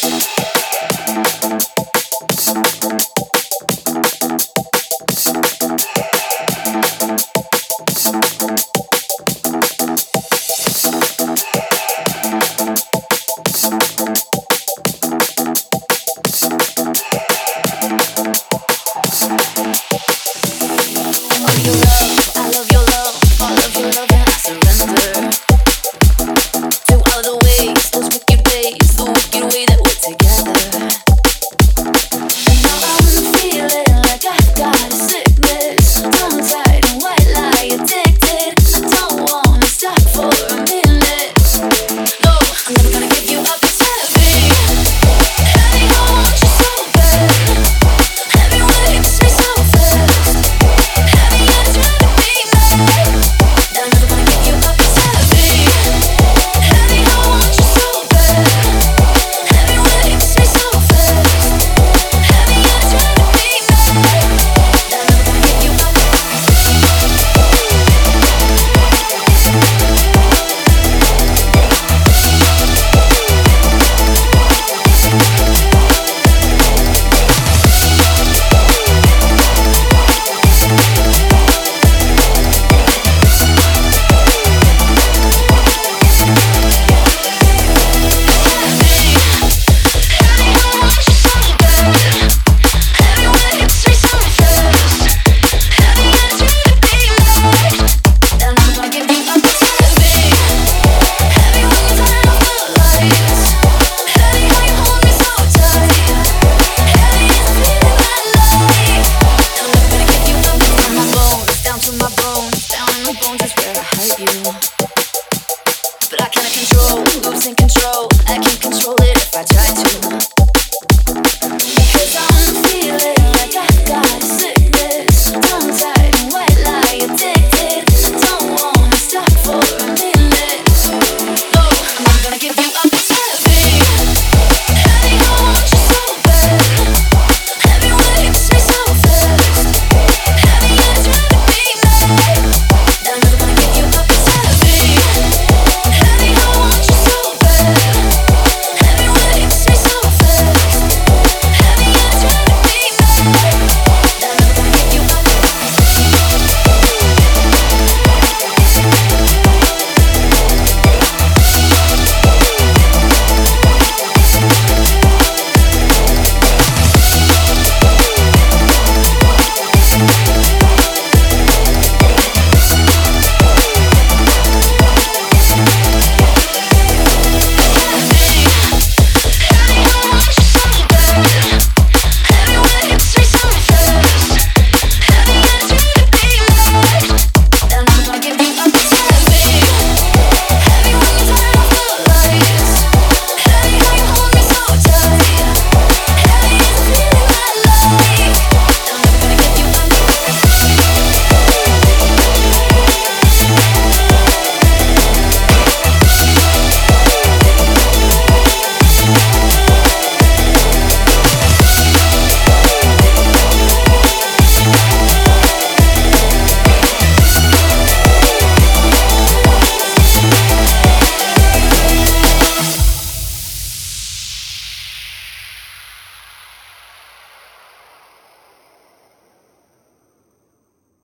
thank But